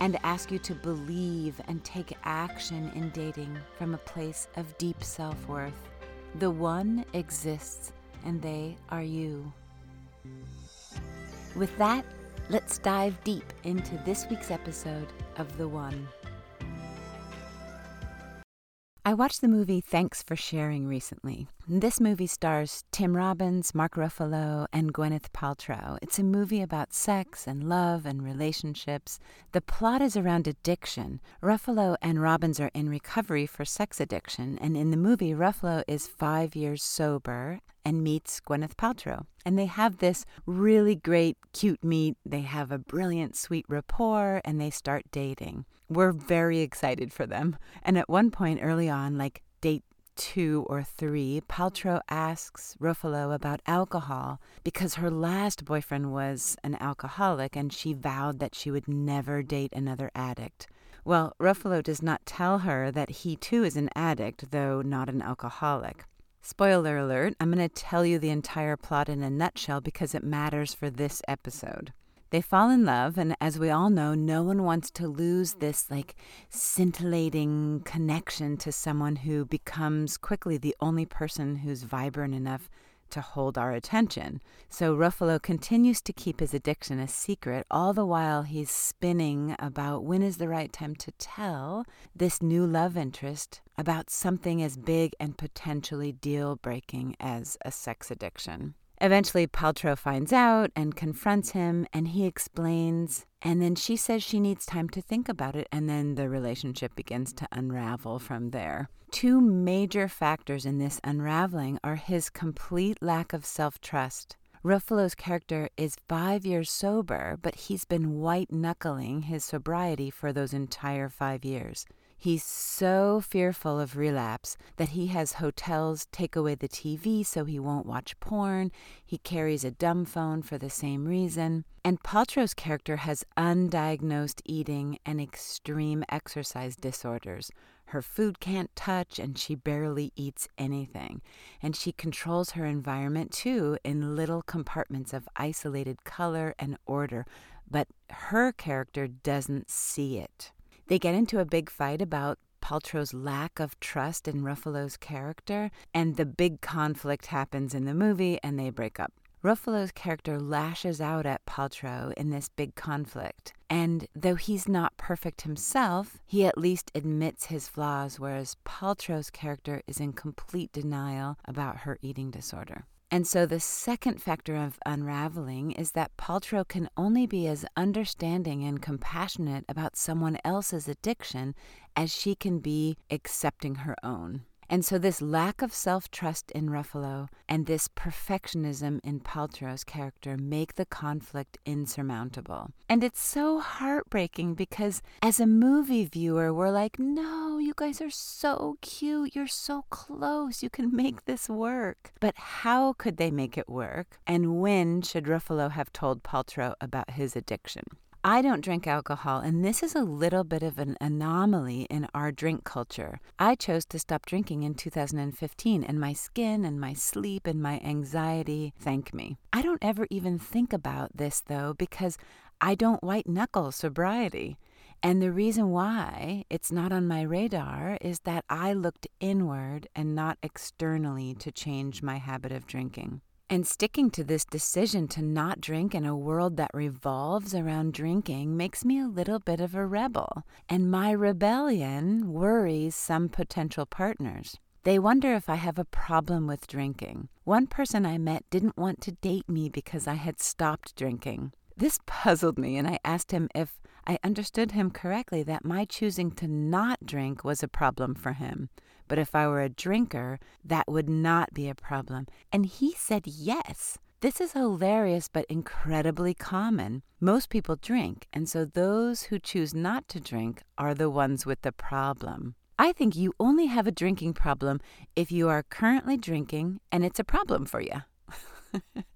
and ask you to believe and take action in dating from a place of deep self worth. The one exists, and they are you. With that, let's dive deep into this week's episode of The One. I watched the movie Thanks for Sharing recently. This movie stars Tim Robbins, Mark Ruffalo, and Gwyneth Paltrow. It's a movie about sex and love and relationships. The plot is around addiction. Ruffalo and Robbins are in recovery for sex addiction, and in the movie, Ruffalo is five years sober and meets Gwyneth Paltrow. And they have this really great, cute meet. They have a brilliant, sweet rapport, and they start dating. We're very excited for them. And at one point early on, like date two or three, Paltrow asks Ruffalo about alcohol because her last boyfriend was an alcoholic and she vowed that she would never date another addict. Well, Ruffalo does not tell her that he too is an addict, though not an alcoholic. Spoiler alert, I'm going to tell you the entire plot in a nutshell because it matters for this episode. They fall in love, and as we all know, no one wants to lose this like scintillating connection to someone who becomes quickly the only person who's vibrant enough to hold our attention. So Ruffalo continues to keep his addiction a secret, all the while he's spinning about when is the right time to tell this new love interest about something as big and potentially deal breaking as a sex addiction. Eventually, Paltrow finds out and confronts him, and he explains. And then she says she needs time to think about it, and then the relationship begins to unravel from there. Two major factors in this unraveling are his complete lack of self trust. Ruffalo's character is five years sober, but he's been white knuckling his sobriety for those entire five years. He's so fearful of relapse that he has hotels take away the TV so he won't watch porn. He carries a dumb phone for the same reason. And Paltrow's character has undiagnosed eating and extreme exercise disorders. Her food can't touch, and she barely eats anything. And she controls her environment too in little compartments of isolated color and order, but her character doesn't see it. They get into a big fight about Paltrow's lack of trust in Ruffalo's character, and the big conflict happens in the movie and they break up. Ruffalo's character lashes out at Paltrow in this big conflict. And though he's not perfect himself, he at least admits his flaws, whereas Paltrow's character is in complete denial about her eating disorder. And so the second factor of unraveling is that Paltrow can only be as understanding and compassionate about someone else's addiction as she can be accepting her own. And so, this lack of self trust in Ruffalo and this perfectionism in Paltrow's character make the conflict insurmountable. And it's so heartbreaking because, as a movie viewer, we're like, no, you guys are so cute. You're so close. You can make this work. But how could they make it work? And when should Ruffalo have told Paltrow about his addiction? I don't drink alcohol, and this is a little bit of an anomaly in our drink culture. I chose to stop drinking in 2015, and my skin and my sleep and my anxiety thank me. I don't ever even think about this, though, because I don't white knuckle sobriety. And the reason why it's not on my radar is that I looked inward and not externally to change my habit of drinking. And sticking to this decision to not drink in a world that revolves around drinking makes me a little bit of a rebel. And my rebellion worries some potential partners. They wonder if I have a problem with drinking. One person I met didn't want to date me because I had stopped drinking. This puzzled me, and I asked him if I understood him correctly that my choosing to not drink was a problem for him. But if I were a drinker, that would not be a problem. And he said yes. This is hilarious but incredibly common. Most people drink, and so those who choose not to drink are the ones with the problem. I think you only have a drinking problem if you are currently drinking and it's a problem for you.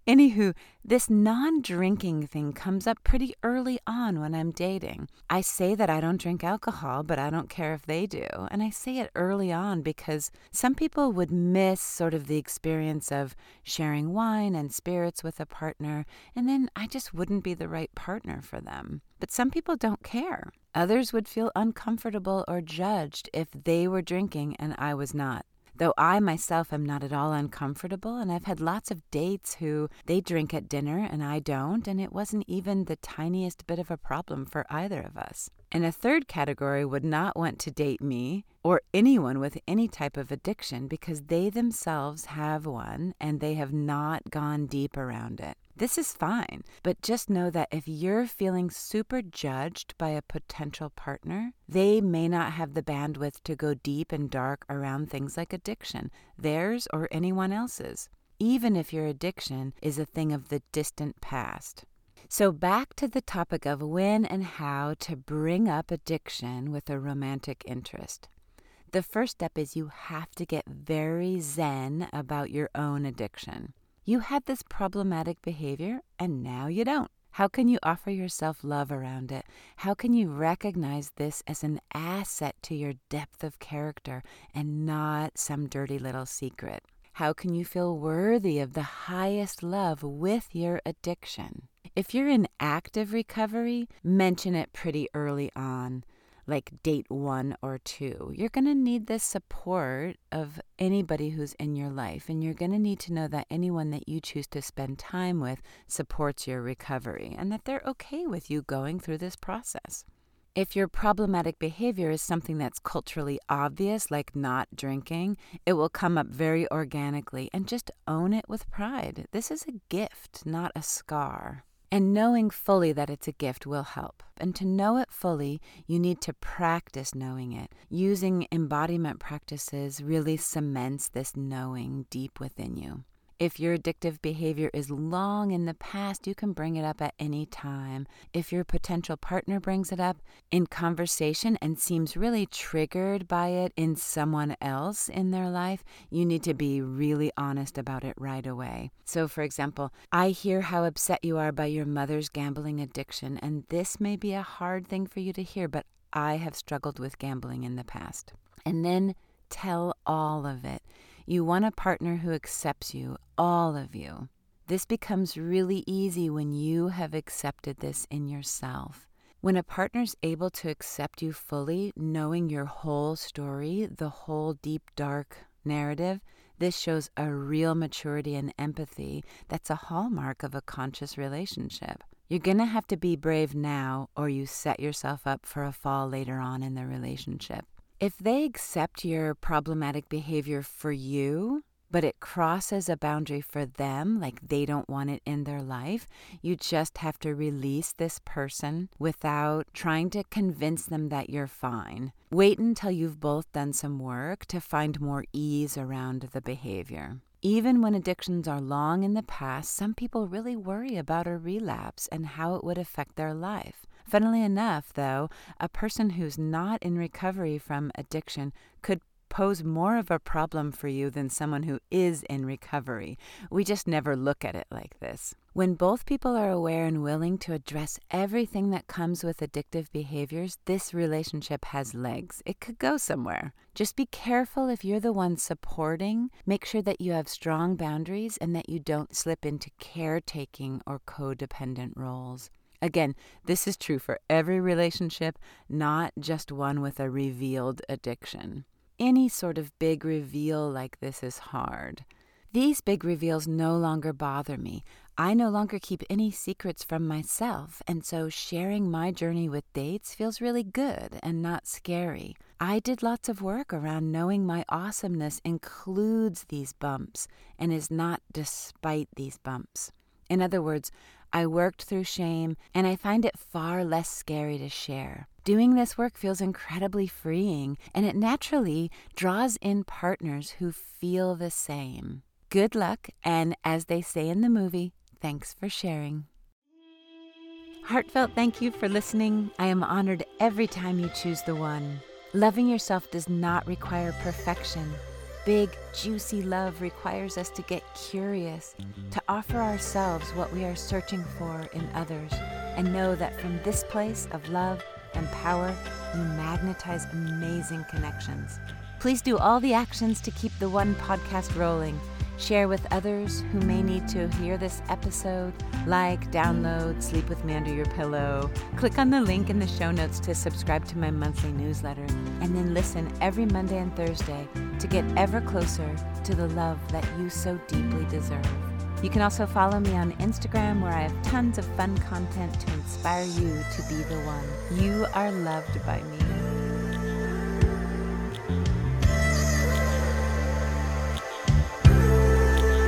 Anywho, this non drinking thing comes up pretty early on when I'm dating. I say that I don't drink alcohol, but I don't care if they do. And I say it early on because some people would miss sort of the experience of sharing wine and spirits with a partner, and then I just wouldn't be the right partner for them. But some people don't care. Others would feel uncomfortable or judged if they were drinking and I was not. Though I myself am not at all uncomfortable, and I've had lots of dates who they drink at dinner and I don't, and it wasn't even the tiniest bit of a problem for either of us. And a third category would not want to date me or anyone with any type of addiction because they themselves have one and they have not gone deep around it. This is fine, but just know that if you're feeling super judged by a potential partner, they may not have the bandwidth to go deep and dark around things like addiction, theirs or anyone else's, even if your addiction is a thing of the distant past. So, back to the topic of when and how to bring up addiction with a romantic interest. The first step is you have to get very zen about your own addiction. You had this problematic behavior and now you don't. How can you offer yourself love around it? How can you recognize this as an asset to your depth of character and not some dirty little secret? How can you feel worthy of the highest love with your addiction? If you're in active recovery, mention it pretty early on like date one or two. You're going to need the support of anybody who's in your life, and you're going to need to know that anyone that you choose to spend time with supports your recovery and that they're okay with you going through this process. If your problematic behavior is something that's culturally obvious, like not drinking, it will come up very organically and just own it with pride. This is a gift, not a scar. And knowing fully that it's a gift will help. And to know it fully, you need to practice knowing it. Using embodiment practices really cements this knowing deep within you. If your addictive behavior is long in the past, you can bring it up at any time. If your potential partner brings it up in conversation and seems really triggered by it in someone else in their life, you need to be really honest about it right away. So, for example, I hear how upset you are by your mother's gambling addiction, and this may be a hard thing for you to hear, but I have struggled with gambling in the past. And then tell all of it. You want a partner who accepts you, all of you. This becomes really easy when you have accepted this in yourself. When a partner's able to accept you fully, knowing your whole story, the whole deep, dark narrative, this shows a real maturity and empathy that's a hallmark of a conscious relationship. You're going to have to be brave now, or you set yourself up for a fall later on in the relationship. If they accept your problematic behavior for you, but it crosses a boundary for them, like they don't want it in their life, you just have to release this person without trying to convince them that you're fine. Wait until you've both done some work to find more ease around the behavior. Even when addictions are long in the past, some people really worry about a relapse and how it would affect their life. Funnily enough, though, a person who's not in recovery from addiction could pose more of a problem for you than someone who is in recovery. We just never look at it like this. When both people are aware and willing to address everything that comes with addictive behaviors, this relationship has legs. It could go somewhere. Just be careful if you're the one supporting. Make sure that you have strong boundaries and that you don't slip into caretaking or codependent roles. Again, this is true for every relationship, not just one with a revealed addiction. Any sort of big reveal like this is hard. These big reveals no longer bother me. I no longer keep any secrets from myself, and so sharing my journey with dates feels really good and not scary. I did lots of work around knowing my awesomeness includes these bumps and is not despite these bumps. In other words, I worked through shame and I find it far less scary to share. Doing this work feels incredibly freeing and it naturally draws in partners who feel the same. Good luck, and as they say in the movie, thanks for sharing. Heartfelt thank you for listening. I am honored every time you choose the one. Loving yourself does not require perfection. Big, juicy love requires us to get curious, to offer ourselves what we are searching for in others, and know that from this place of love and power, you magnetize amazing connections. Please do all the actions to keep the One podcast rolling. Share with others who may need to hear this episode. Like, download, sleep with me under your pillow. Click on the link in the show notes to subscribe to my monthly newsletter. And then listen every Monday and Thursday to get ever closer to the love that you so deeply deserve. You can also follow me on Instagram where I have tons of fun content to inspire you to be the one. You are loved by me.